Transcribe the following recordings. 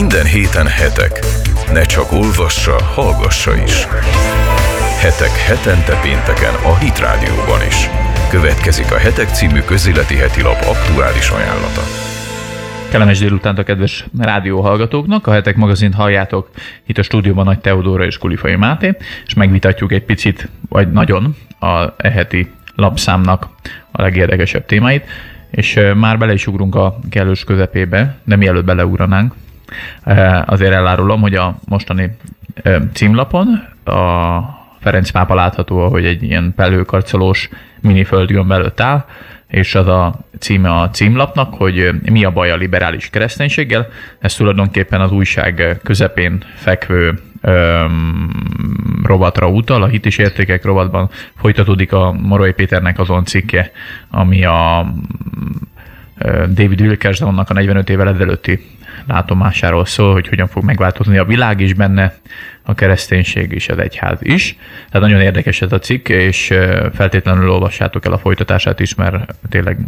Minden héten hetek. Ne csak olvassa, hallgassa is. Hetek hetente pénteken a Hit Rádióban is. Következik a Hetek című közéleti heti lap aktuális ajánlata. Kellemes délutánt a kedves rádióhallgatóknak, a Hetek magazint halljátok itt a stúdióban Nagy Teodóra és Kulifai Máté, és megvitatjuk egy picit, vagy nagyon a eheti lapszámnak a legérdekesebb témáit, és már bele is ugrunk a kellős közepébe, de mielőtt beleugranánk, azért elárulom, hogy a mostani címlapon a Ferenc pápa látható, hogy egy ilyen pelőkarcolós mini földgömb előtt áll, és az a címe a címlapnak, hogy mi a baj a liberális kereszténységgel. Ez tulajdonképpen az újság közepén fekvő öm, rovatra utal, a hit és értékek rovatban folytatódik a Morai Péternek azon cikke, ami a David Wilkersonnak a 45 évvel ezelőtti látomásáról szól, hogy hogyan fog megváltozni a világ, és benne a kereszténység és az egyház is. Tehát nagyon érdekes ez a cikk, és feltétlenül olvassátok el a folytatását is, mert tényleg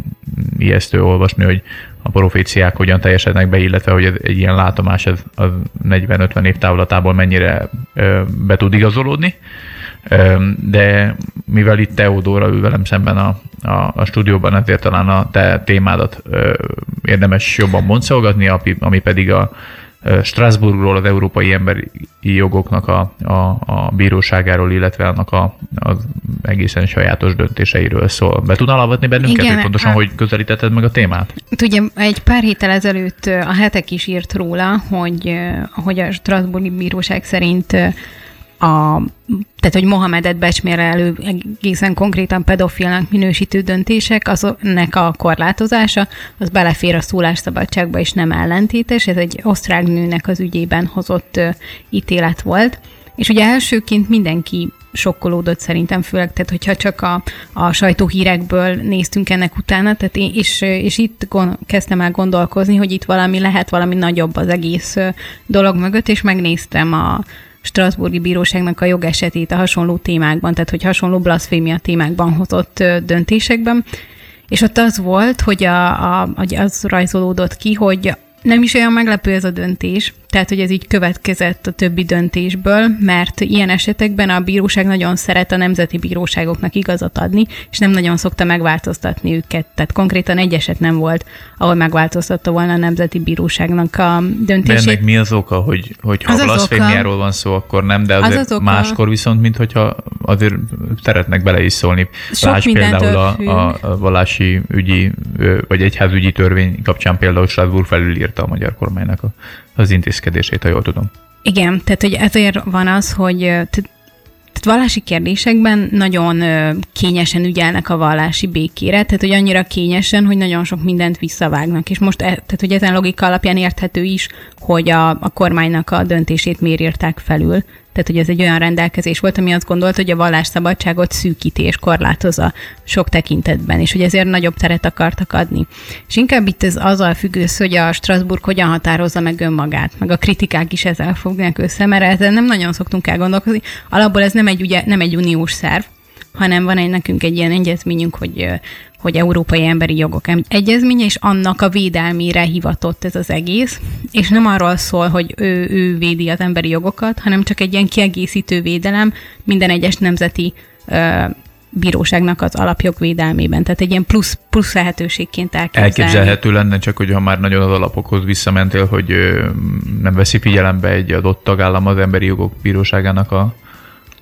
ijesztő olvasni, hogy a proféciák hogyan teljesednek be, illetve hogy egy ilyen látomás ez a 40-50 év távlatából mennyire be tud igazolódni. De mivel itt Teodóra ül velem szemben a, a, a stúdióban, ezért talán a te témádat érdemes jobban boncolgatni, ami pedig a, Strasbourgról, az Európai Emberi Jogoknak a, a, a bíróságáról, illetve annak a, az egészen sajátos döntéseiről szól. Be tudnál avatni bennünket, Igen, hogy pontosan a... hogy közelítetted meg a témát? Ugye egy pár héttel ezelőtt a hetek is írt róla, hogy, hogy a Strasbourgi Bíróság szerint a, tehát, hogy Mohamedet becsmérelő egészen konkrétan pedofilnak minősítő döntések, azoknak a korlátozása, az belefér a szólásszabadságba, és nem ellentétes. Ez egy osztrák nőnek az ügyében hozott uh, ítélet volt. És ugye elsőként mindenki sokkolódott szerintem, főleg, tehát hogyha csak a, a sajtóhírekből néztünk ennek utána, tehát én, és, és itt gond, kezdtem el gondolkozni, hogy itt valami lehet, valami nagyobb az egész dolog mögött, és megnéztem a, Strasburgi Bíróságnak a jogesetét a hasonló témákban, tehát hogy hasonló blasfémia témákban hozott döntésekben, és ott az volt, hogy a, a, az rajzolódott ki, hogy nem is olyan meglepő ez a döntés, tehát hogy ez így következett a többi döntésből, mert ilyen esetekben a bíróság nagyon szeret a nemzeti bíróságoknak igazat adni, és nem nagyon szokta megváltoztatni őket. Tehát konkrétan egy eset nem volt, ahol megváltoztatta volna a nemzeti bíróságnak a döntését. De ennek mi az oka, hogy, hogy ha blasfémiáról van szó, akkor nem, de azért az az máskor viszont, mint hogyha azért szeretnek bele is szólni. Sok Lásd például a, a, a vallási ügyi, vagy egyházügyi törvény kapcsán például Strasbourg felülírta a magyar kormánynak a az intézkedését, ha jól tudom. Igen, tehát hogy ezért van az, hogy tehát vallási kérdésekben nagyon kényesen ügyelnek a vallási békére, tehát hogy annyira kényesen, hogy nagyon sok mindent visszavágnak. És most, e, tehát hogy ezen logika alapján érthető is, hogy a, a kormánynak a döntését miért írták felül. Tehát, hogy ez egy olyan rendelkezés volt, ami azt gondolt, hogy a vallásszabadságot szűkíti és korlátozza sok tekintetben, és hogy ezért nagyobb teret akartak adni. És inkább itt ez azzal függ össze, hogy a Strasbourg hogyan határozza meg önmagát, meg a kritikák is ezzel fognak össze, mert ezzel nem nagyon szoktunk elgondolkozni. Alapból ez nem egy, ugye, nem egy uniós szerv, hanem van egy nekünk egy ilyen egyezményünk, hogy hogy Európai Emberi Jogok Egyezménye, és annak a védelmére hivatott ez az egész, és nem arról szól, hogy ő, ő védi az emberi jogokat, hanem csak egy ilyen kiegészítő védelem minden egyes nemzeti ö, bíróságnak az alapjogvédelmében. Tehát egy ilyen plusz, plusz lehetőségként elképzelni. Elképzelhető lenne, csak hogyha már nagyon az alapokhoz visszamentél, hogy nem veszi figyelembe egy adott tagállam az emberi jogok bíróságának a,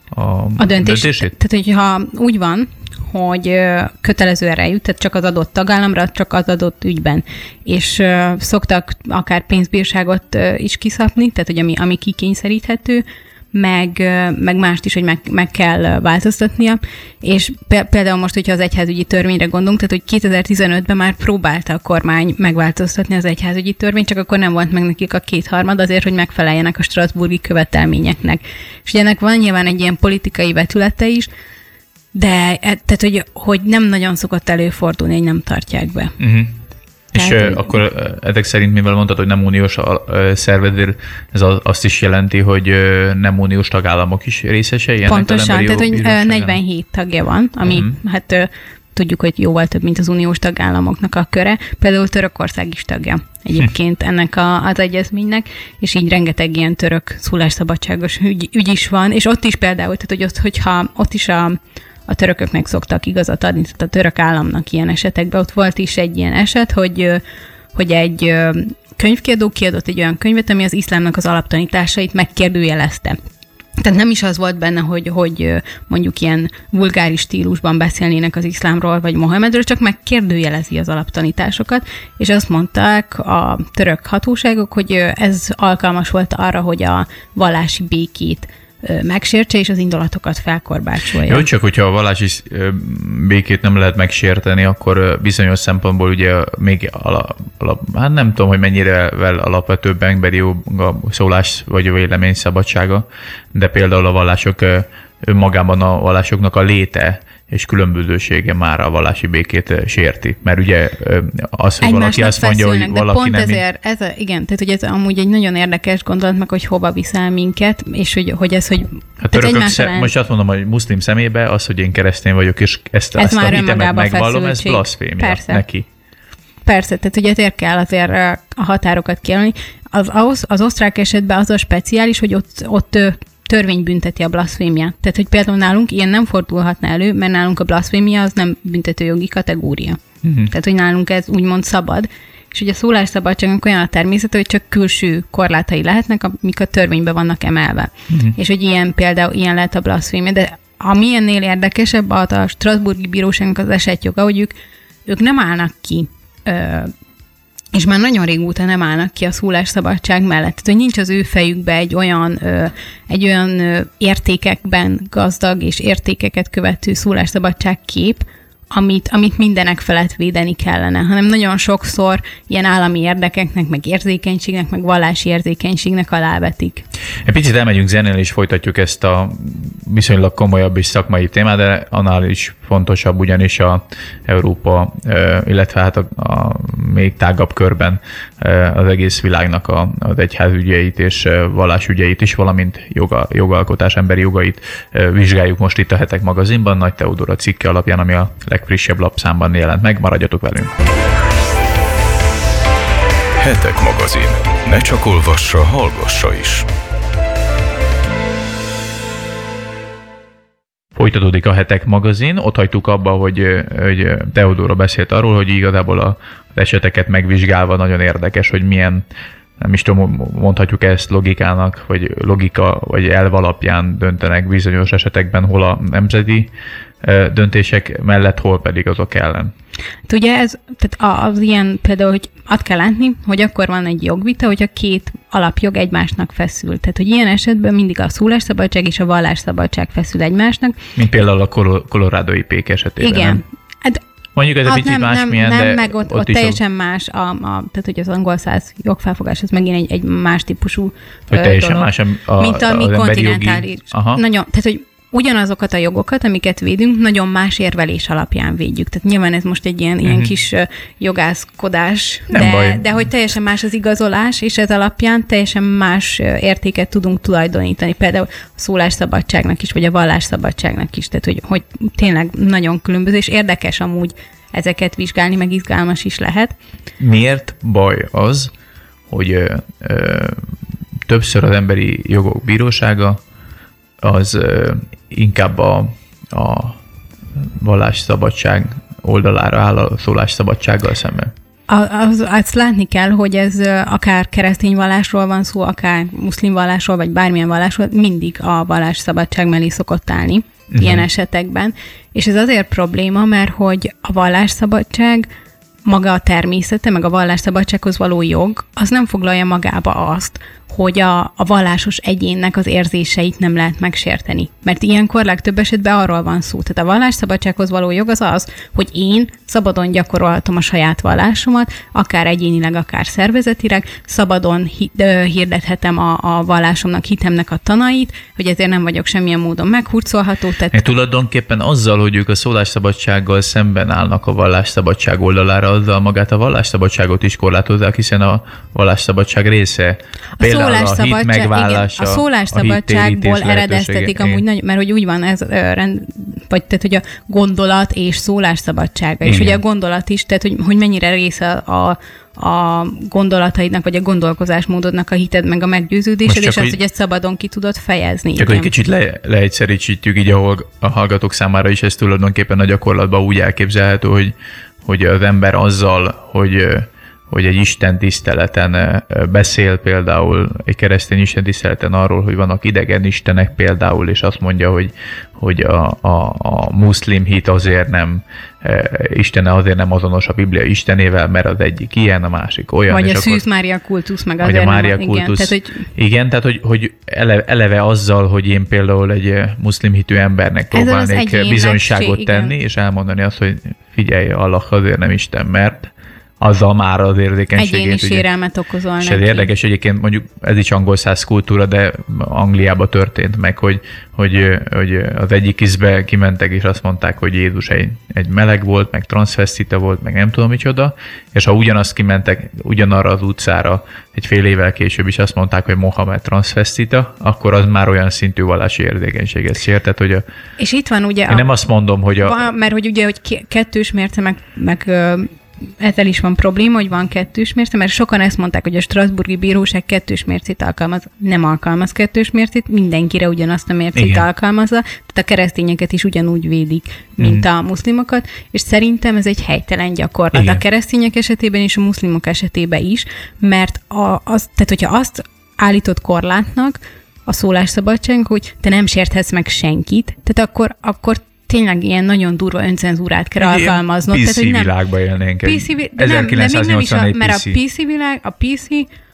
a, a döntés, döntését? Tehát, hogyha úgy van, hogy kötelező erejű, tehát csak az adott tagállamra, csak az adott ügyben. És szoktak akár pénzbírságot is kiszapni, tehát hogy ami, ami kikényszeríthető, meg, meg mást is, hogy meg, meg kell változtatnia. És például most, hogyha az egyházügyi törvényre gondolunk, tehát hogy 2015-ben már próbálta a kormány megváltoztatni az egyházügyi törvényt, csak akkor nem volt meg nekik a kétharmad azért, hogy megfeleljenek a Strasburgi követelményeknek. És ennek van nyilván egy ilyen politikai vetülete is, de e, tehát, hogy, hogy nem nagyon szokott előfordulni, hogy nem tartják be. Uh-huh. És uh, akkor ezek szerint, mivel mondtad, hogy nem uniós a szervezér, ez azt is jelenti, hogy nem uniós tagállamok is részesei Pontosan, tehát hogy 47 tagja van, ami uh-huh. hát tudjuk, hogy jóval több, mint az uniós tagállamoknak a köre. Például Törökország is tagja egyébként ennek a, az egyezménynek, és így rengeteg ilyen török szólásszabadságos ügy, ügy is van, és ott is például, tehát hogy ott, hogyha ott is a, a törököknek szoktak igazat adni, tehát a török államnak ilyen esetekben. Ott volt is egy ilyen eset, hogy, hogy egy könyvkiadó kiadott egy olyan könyvet, ami az iszlámnak az alaptanításait megkérdőjelezte. Tehát nem is az volt benne, hogy, hogy mondjuk ilyen vulgáris stílusban beszélnének az iszlámról vagy Mohamedről, csak megkérdőjelezi az alaptanításokat, és azt mondták a török hatóságok, hogy ez alkalmas volt arra, hogy a vallási békét megsértse, és az indulatokat felkorbácsolja. Jó, csak hogyha a vallási békét nem lehet megsérteni, akkor bizonyos szempontból ugye még alap, alap, hát nem tudom, hogy mennyire vel alapvetőbb emberi joga, szólás vagy vélemény szabadsága, de például a vallások önmagában a vallásoknak a léte és különbözősége már a vallási békét sérti. Mert ugye az, hogy valaki azt mondja, hogy valaki pont nem... ezért, ez a, igen, tehát hogy ez amúgy egy nagyon érdekes gondolat, meg hogy hova viszel minket, és hogy, hogy ez, hogy... Hát törökök szem, most azt mondom, hogy muszlim szemébe az, hogy én keresztény vagyok, és ezt, ez ezt már a hitemet megvallom, ez blasfémia Persze. neki. Persze, tehát ugye ezért kell azért a határokat kijelölni. Az, az, az osztrák esetben az a speciális, hogy ott, ott törvény bünteti a blasfémiát. Tehát, hogy például nálunk ilyen nem fordulhatna elő, mert nálunk a blasfémia az nem büntetőjogi kategória. Uh-huh. Tehát, hogy nálunk ez úgymond szabad. És ugye a szólásszabadságnak olyan a természet, hogy csak külső korlátai lehetnek, amik a törvényben vannak emelve. Uh-huh. És hogy ilyen például ilyen lehet a blasfémia. De ami ennél érdekesebb, az a Strasburgi Bíróságnak az esetjoga, hogy ők, ők nem állnak ki ö, és már nagyon régóta nem állnak ki a szólásszabadság mellett. Tehát, hogy nincs az ő fejükbe egy olyan, ö, egy olyan ö, értékekben gazdag és értékeket követő szólásszabadság kép, amit, amit mindenek felett védeni kellene, hanem nagyon sokszor ilyen állami érdekeknek, meg érzékenységnek, meg vallási érzékenységnek alávetik. Egy picit elmegyünk zenél, és folytatjuk ezt a viszonylag komolyabb és szakmai témát, de annál is fontosabb ugyanis a Európa, illetve hát a, a még tágabb körben az egész világnak a, az egyházügyeit és vallásügyeit is, valamint joga, jogalkotás, emberi jogait vizsgáljuk most itt a Hetek magazinban, Nagy Teodora cikke alapján, ami a legfrissebb lapszámban jelent meg. Maradjatok velünk! Hetek magazin. Ne csak olvassa, hallgassa is. Folytatódik a Hetek magazin. Ott hagytuk abba, hogy, hogy Teodóra beszélt arról, hogy igazából az eseteket megvizsgálva nagyon érdekes, hogy milyen nem is tudom, mondhatjuk ezt logikának, vagy logika, vagy elv alapján döntenek bizonyos esetekben, hol a nemzeti döntések mellett, hol pedig azok ellen. Hát ugye ez, tehát az ilyen például, hogy azt kell látni, hogy akkor van egy jogvita, hogyha két alapjog egymásnak feszül. Tehát, hogy ilyen esetben mindig a szólásszabadság és a vallásszabadság feszül egymásnak. Mint például a kolorádói pék esetében. Igen. Nem? Hát Mondjuk ez egy picit nem, másmilyen, nem, de meg ott, ott, ott teljesen a... más, a, a, tehát hogy az angol száz jogfelfogás, az megint egy, egy más típusú Hogy teljesen dolog, más a, a, mint a mi kontinentális. Nagyon, tehát hogy ugyanazokat a jogokat, amiket védünk, nagyon más érvelés alapján védjük. Tehát nyilván ez most egy ilyen, uh-huh. ilyen mhm. kis jogászkodás, de, de hogy teljesen más az igazolás, és ez alapján teljesen más értéket tudunk tulajdonítani. Például a szólásszabadságnak is, vagy a vallásszabadságnak is. Tehát, hogy, hogy tényleg nagyon különböző, és érdekes amúgy ezeket vizsgálni, meg izgalmas is lehet. Miért baj az, hogy ö, ö, többször az emberi jogok bírósága az inkább a, a vallásszabadság oldalára áll a szólásszabadsággal szemben. Az, azt látni kell, hogy ez akár keresztény vallásról van szó, akár muszlim vallásról, vagy bármilyen vallásról, mindig a vallásszabadság mellé szokott állni uh-huh. ilyen esetekben. És ez azért probléma, mert hogy a vallásszabadság maga a természete, meg a vallásszabadsághoz való jog, az nem foglalja magába azt, hogy a, a vallásos egyénnek az érzéseit nem lehet megsérteni. Mert ilyenkor legtöbb esetben arról van szó. Tehát a vallásszabadsághoz való jog az az, hogy én szabadon gyakorolhatom a saját vallásomat, akár egyénileg, akár szervezetileg, szabadon ö, hirdethetem a, a vallásomnak, hitemnek a tanait, hogy ezért nem vagyok semmilyen módon meghurcolható. Tehát... Én tulajdonképpen azzal, hogy ők a szólásszabadsággal szemben állnak a vallásszabadság oldalára, azzal magát a vallásszabadságot is korlátozzák, hiszen a vallásszabadság része. Például szólásszabadság, igen, a szólásszabadságból eredeztetik amúgy, nagy, mert hogy úgy van ez, rend, vagy tehát, hogy a gondolat és szólásszabadsága, igen. és ugye a gondolat is, tehát, hogy, hogy mennyire része a, a gondolataidnak, vagy a gondolkozásmódodnak a hited, meg a meggyőződésed, és azt, hogy ezt szabadon ki tudod fejezni. Csak egy kicsit le, leegyszerűsítjük így, ahol a hallgatók számára is ez tulajdonképpen a gyakorlatban úgy elképzelhető, hogy, hogy az ember azzal, hogy hogy egy Isten tiszteleten beszél például, egy keresztény Isten tiszteleten arról, hogy vannak idegen istenek például, és azt mondja, hogy, hogy a, a, a muszlim hit azért nem, Istene azért nem azonos a Biblia Istenével, mert az egyik ilyen, a másik olyan. Vagy a Szűz Mária kultusz, meg azért a Mária nem, kultusz. Igen, tehát, hogy... igen, tehát hogy, hogy eleve, eleve azzal, hogy én például egy muszlim hitű embernek próbálnék bizonyságot tenni, igen. és elmondani azt, hogy figyelj, Allah azért nem Isten, mert azzal már az érzékenységét. Egyéni sérelmet okozol És ez érdekes, egyébként mondjuk ez is angol száz kultúra, de Angliába történt meg, hogy, hogy, hogy az egyik izbe kimentek, és azt mondták, hogy Jézus egy, egy meleg volt, meg transvestita volt, meg nem tudom micsoda, és ha ugyanazt kimentek ugyanarra az utcára egy fél évvel később is azt mondták, hogy Mohamed transvestita, akkor az már olyan szintű vallási érzékenységet sért, hogy a, És itt van ugye... Én a, nem azt mondom, hogy a... Mert hogy ugye, hogy kettős mérce, meg, meg ezzel is van probléma, hogy van kettős mérce, mert sokan ezt mondták, hogy a Strasburgi Bíróság kettős mércét alkalmaz. Nem alkalmaz kettős mércét, mindenkire ugyanazt a mércét Igen. alkalmazza, tehát a keresztényeket is ugyanúgy védik, mint mm. a muszlimokat, és szerintem ez egy helytelen gyakorlat Igen. a keresztények esetében és a muszlimok esetében is, mert a, az, tehát hogyha azt állított korlátnak, a szólásszabadság, hogy te nem sérthetsz meg senkit, tehát akkor, akkor tényleg ilyen nagyon durva öncenzúrát kell Egy alkalmaznod. PC tehát, hogy nem, világban élnénk. PC, de nem, de még nem is a, mert a PC világ, a PC,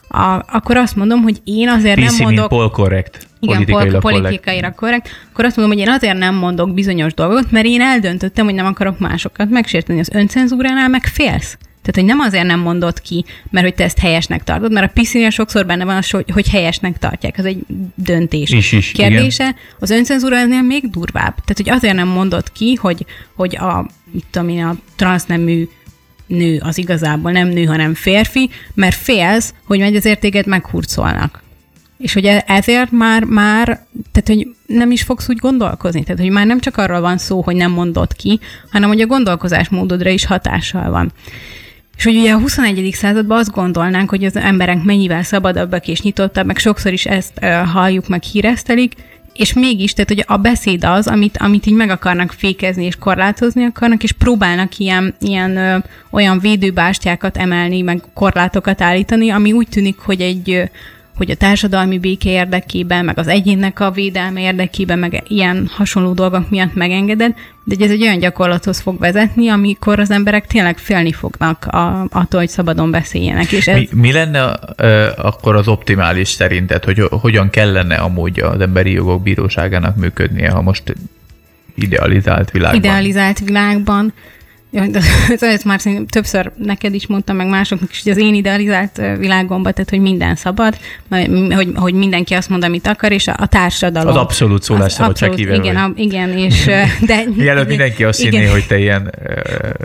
a, akkor azt mondom, hogy én azért PC, nem mondok... Pol correct. Igen, politikailag, politikailag korrekt. Akkor azt mondom, hogy én azért nem mondok bizonyos dolgokat, mert én eldöntöttem, hogy nem akarok másokat megsérteni. Az öncenzúránál meg félsz. Tehát, hogy nem azért nem mondod ki, mert hogy te ezt helyesnek tartod, mert a piszinél sokszor benne van az, hogy, hogy helyesnek tartják. Ez egy döntés is, is, kérdése. Igen. Az öncenzúra ennél még durvább. Tehát, hogy azért nem mondod ki, hogy, hogy a, mit tudom én, a transznemű nő az igazából nem nő, hanem férfi, mert félsz, hogy majd az értéket meghurcolnak. És hogy e- ezért már, már, tehát hogy nem is fogsz úgy gondolkozni. Tehát, hogy már nem csak arról van szó, hogy nem mondod ki, hanem hogy a gondolkozásmódodra is hatással van. És hogy ugye a 21. században azt gondolnánk, hogy az emberek mennyivel szabadabbak és nyitottabb, meg sokszor is ezt uh, halljuk, meg híresztelik, és mégis, tehát hogy a beszéd az, amit, amit így meg akarnak fékezni és korlátozni akarnak, és próbálnak ilyen, ilyen ö, olyan védőbástyákat emelni, meg korlátokat állítani, ami úgy tűnik, hogy egy hogy a társadalmi béke érdekében, meg az egyénnek a védelme érdekében, meg ilyen hasonló dolgok miatt megengeded, de ez egy olyan gyakorlathoz fog vezetni, amikor az emberek tényleg félni fognak a, attól, hogy szabadon beszéljenek. És ez... mi, mi lenne uh, akkor az optimális szerinted, hogy hogyan kellene amúgy az emberi jogok bíróságának működnie, ha most idealizált világban? Idealizált világban ezt már többször neked is mondtam, meg másoknak is, hogy az én idealizált világomban, tehát hogy minden szabad, hogy, hogy mindenki azt mond, amit akar, és a, a társadalom. Az abszolút szólásszabadság híve igen, a, igen, és de... Mielőtt mindenki azt hinné, hogy te ilyen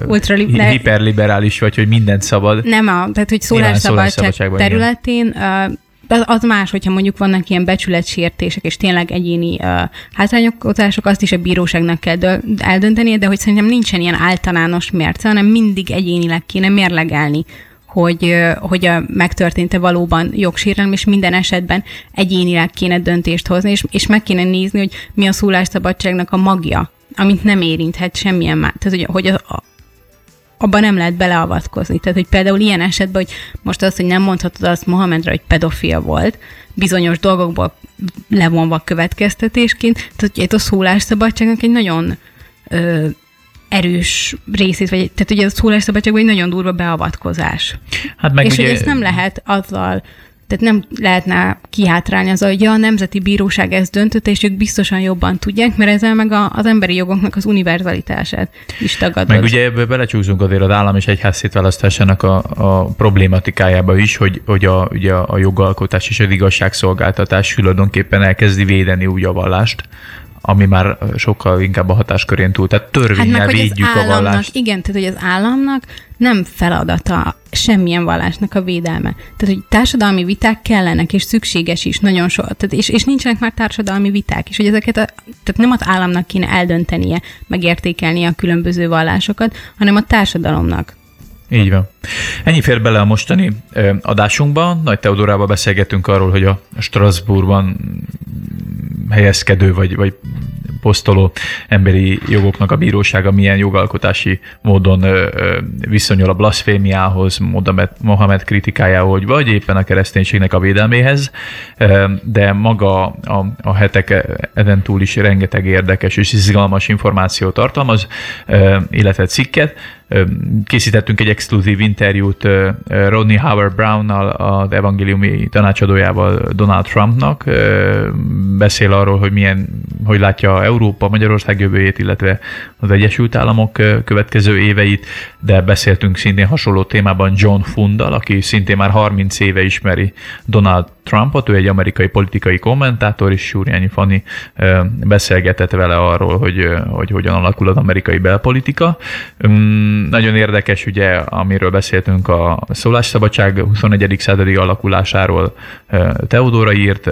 uh, hiperliberális vagy, hogy mindent szabad. Nem, a, tehát hogy szólásszabadság területén uh, az más, hogyha mondjuk vannak ilyen becsületsértések, és tényleg egyéni uh, hátrányokotások, azt is a bíróságnak kell eldöntenie, de hogy szerintem nincsen ilyen általános mérce, hanem mindig egyénileg kéne mérlegelni, hogy, hogy a, megtörtént-e valóban jogsérelem, és minden esetben egyénileg kéne döntést hozni, és, és meg kéne nézni, hogy mi a szólásszabadságnak a magja, amit nem érinthet semmilyen már. Tehát, hogy, hogy a, abban nem lehet beleavatkozni. Tehát, hogy például ilyen esetben, hogy most az, hogy nem mondhatod azt Mohamedre, hogy pedofil volt, bizonyos dolgokból levonva következtetésként, tehát hogy itt a szólásszabadságnak egy nagyon ö, erős részét, vagy tehát ugye a szólásszabadságban egy nagyon durva beavatkozás. Hát meg És ugye... hogy ezt nem lehet azzal tehát nem lehetne kihátrálni az, hogy a Nemzeti Bíróság ezt döntött, és ők biztosan jobban tudják, mert ezzel meg a, az emberi jogoknak az univerzalitását is tagadod. Meg ugye ebből belecsúszunk azért az állam és egyház szétválasztásának a, a problématikájába is, hogy, hogy a, ugye a jogalkotás és az igazságszolgáltatás tulajdonképpen elkezdi védeni úgy a vallást, ami már sokkal inkább a hatáskörén túl. Tehát törvényel hát védjük a vallást. Igen, tehát hogy az államnak nem feladata semmilyen vallásnak a védelme. Tehát, hogy társadalmi viták kellenek, és szükséges is nagyon so, tehát, és, és nincsenek már társadalmi viták, és hogy ezeket a, tehát nem az államnak kéne eldöntenie, megértékelnie a különböző vallásokat, hanem a társadalomnak. Így van. Ennyi fér bele a mostani adásunkba. Nagy Teodorával beszélgetünk arról, hogy a Strasbourgban helyezkedő vagy, vagy posztoló emberi jogoknak a bírósága milyen jogalkotási módon viszonyul a blasfémiához, Mohamed kritikájához, vagy éppen a kereszténységnek a védelméhez, de maga a, a hetek ezen túl is rengeteg érdekes és izgalmas információt tartalmaz, illetve cikket, Készítettünk egy exkluzív interjút Rodney Howard Brown-nal, az evangéliumi tanácsadójával Donald Trumpnak. Beszél arról, hogy milyen, hogy látja Európa, Magyarország jövőjét, illetve az Egyesült Államok következő éveit, de beszéltünk szintén hasonló témában John Fundal, aki szintén már 30 éve ismeri Donald Trumpot, ő egy amerikai politikai kommentátor, és Súrjányi Fani beszélgetett vele arról, hogy, hogy hogyan alakul az amerikai belpolitika. Nagyon érdekes, ugye, amiről beszéltünk a szólásszabadság 21. századi alakulásáról Teodóra írt,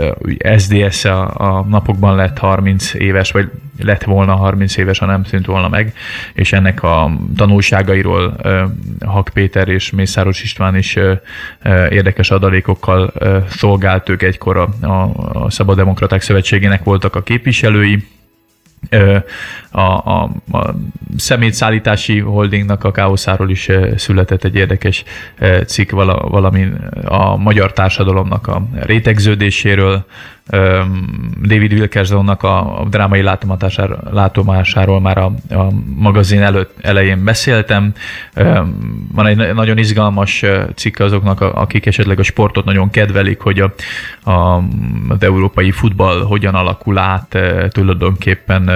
SDS a, a napokban lett 30 éves, vagy lett volna 30 éves, ha nem szűnt volna meg, és ennek a tanulságairól Hak Péter és Mészáros István is érdekes adalékokkal szolgált, ők egykor a, a, a Szabaddemokraták Szövetségének voltak a képviselői, a, a, a szemétszállítási holdingnak a káoszáról is született egy érdekes cikk, valami a magyar társadalomnak a rétegződéséről, David Wilkersonnak a, a drámai látomásáról már a, a magazin előtt, elején beszéltem. Van egy nagyon izgalmas cikk azoknak, akik esetleg a sportot nagyon kedvelik, hogy a, a, az európai futball hogyan alakul át tulajdonképpen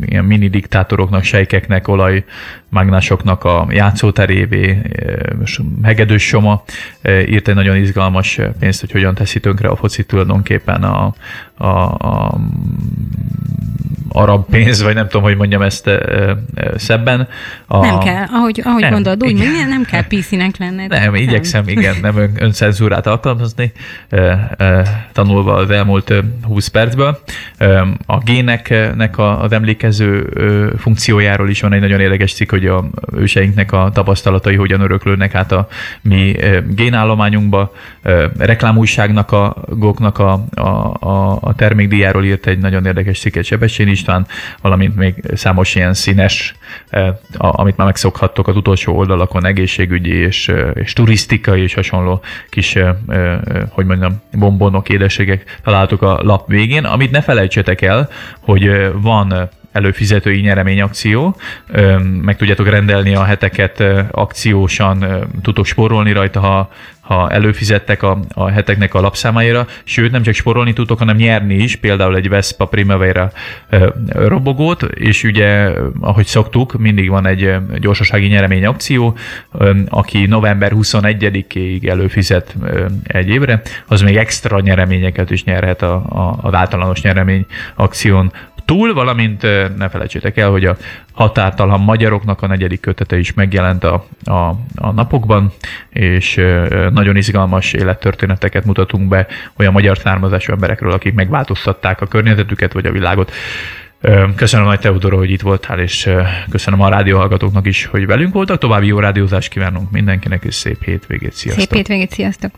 ilyen mini diktátoroknak, sejkeknek, olajmágnásoknak a játszóterévé. Hegedős Soma írt egy nagyon izgalmas pénzt, hogy hogyan teszi tönkre a focit tulajdonképpen a, a, a arab pénz, vagy nem tudom, hogy mondjam ezt e, e, szebben. A, nem kell, ahogy, ahogy nem, gondolod, úgy igen. nem kell PC-nek lenned. Nem, nem, igyekszem, igen, nem ön, öncenzúrát alkalmazni, e, e, tanulva az elmúlt 20 percből. E, a géneknek az emlékező funkciójáról is van egy nagyon érdekes cikk, hogy a őseinknek a tapasztalatai hogyan öröklődnek át a mi génállományunkba. Reklámújságnak a góknak a, a, a, a termékdíjáról írt egy nagyon érdekes cikket Sebestyén István, valamint még számos ilyen színes, eh, amit már megszokhattok az utolsó oldalakon, egészségügyi és, és turisztikai és hasonló kis, hogy mondjam, bombonok, édességek találtuk a lap végén. Amit ne felejtsetek el, hogy van előfizetői nyereményakció, meg tudjátok rendelni a heteket akciósan, tudtok spórolni rajta, ha ha előfizettek a, a heteknek a lapszámáira, sőt nem csak sporolni tudtok, hanem nyerni is, például egy Vespa Primavera robogót, és ugye, ahogy szoktuk, mindig van egy gyorsasági nyeremény akció, aki november 21-ig előfizet egy évre, az még extra nyereményeket is nyerhet a, a, az általános nyeremény akción túl, valamint ne felejtsétek el, hogy a határtalan magyaroknak a negyedik kötete is megjelent a, a, a napokban, és nagyon izgalmas élettörténeteket mutatunk be olyan magyar származású emberekről, akik megváltoztatták a környezetüket vagy a világot. Köszönöm Nagy Teodoro, hogy itt voltál, és köszönöm a rádióhallgatóknak is, hogy velünk voltak. További jó rádiózást kívánunk mindenkinek, és szép hétvégét. Sziasztok! Szép hétvégét, sziasztok!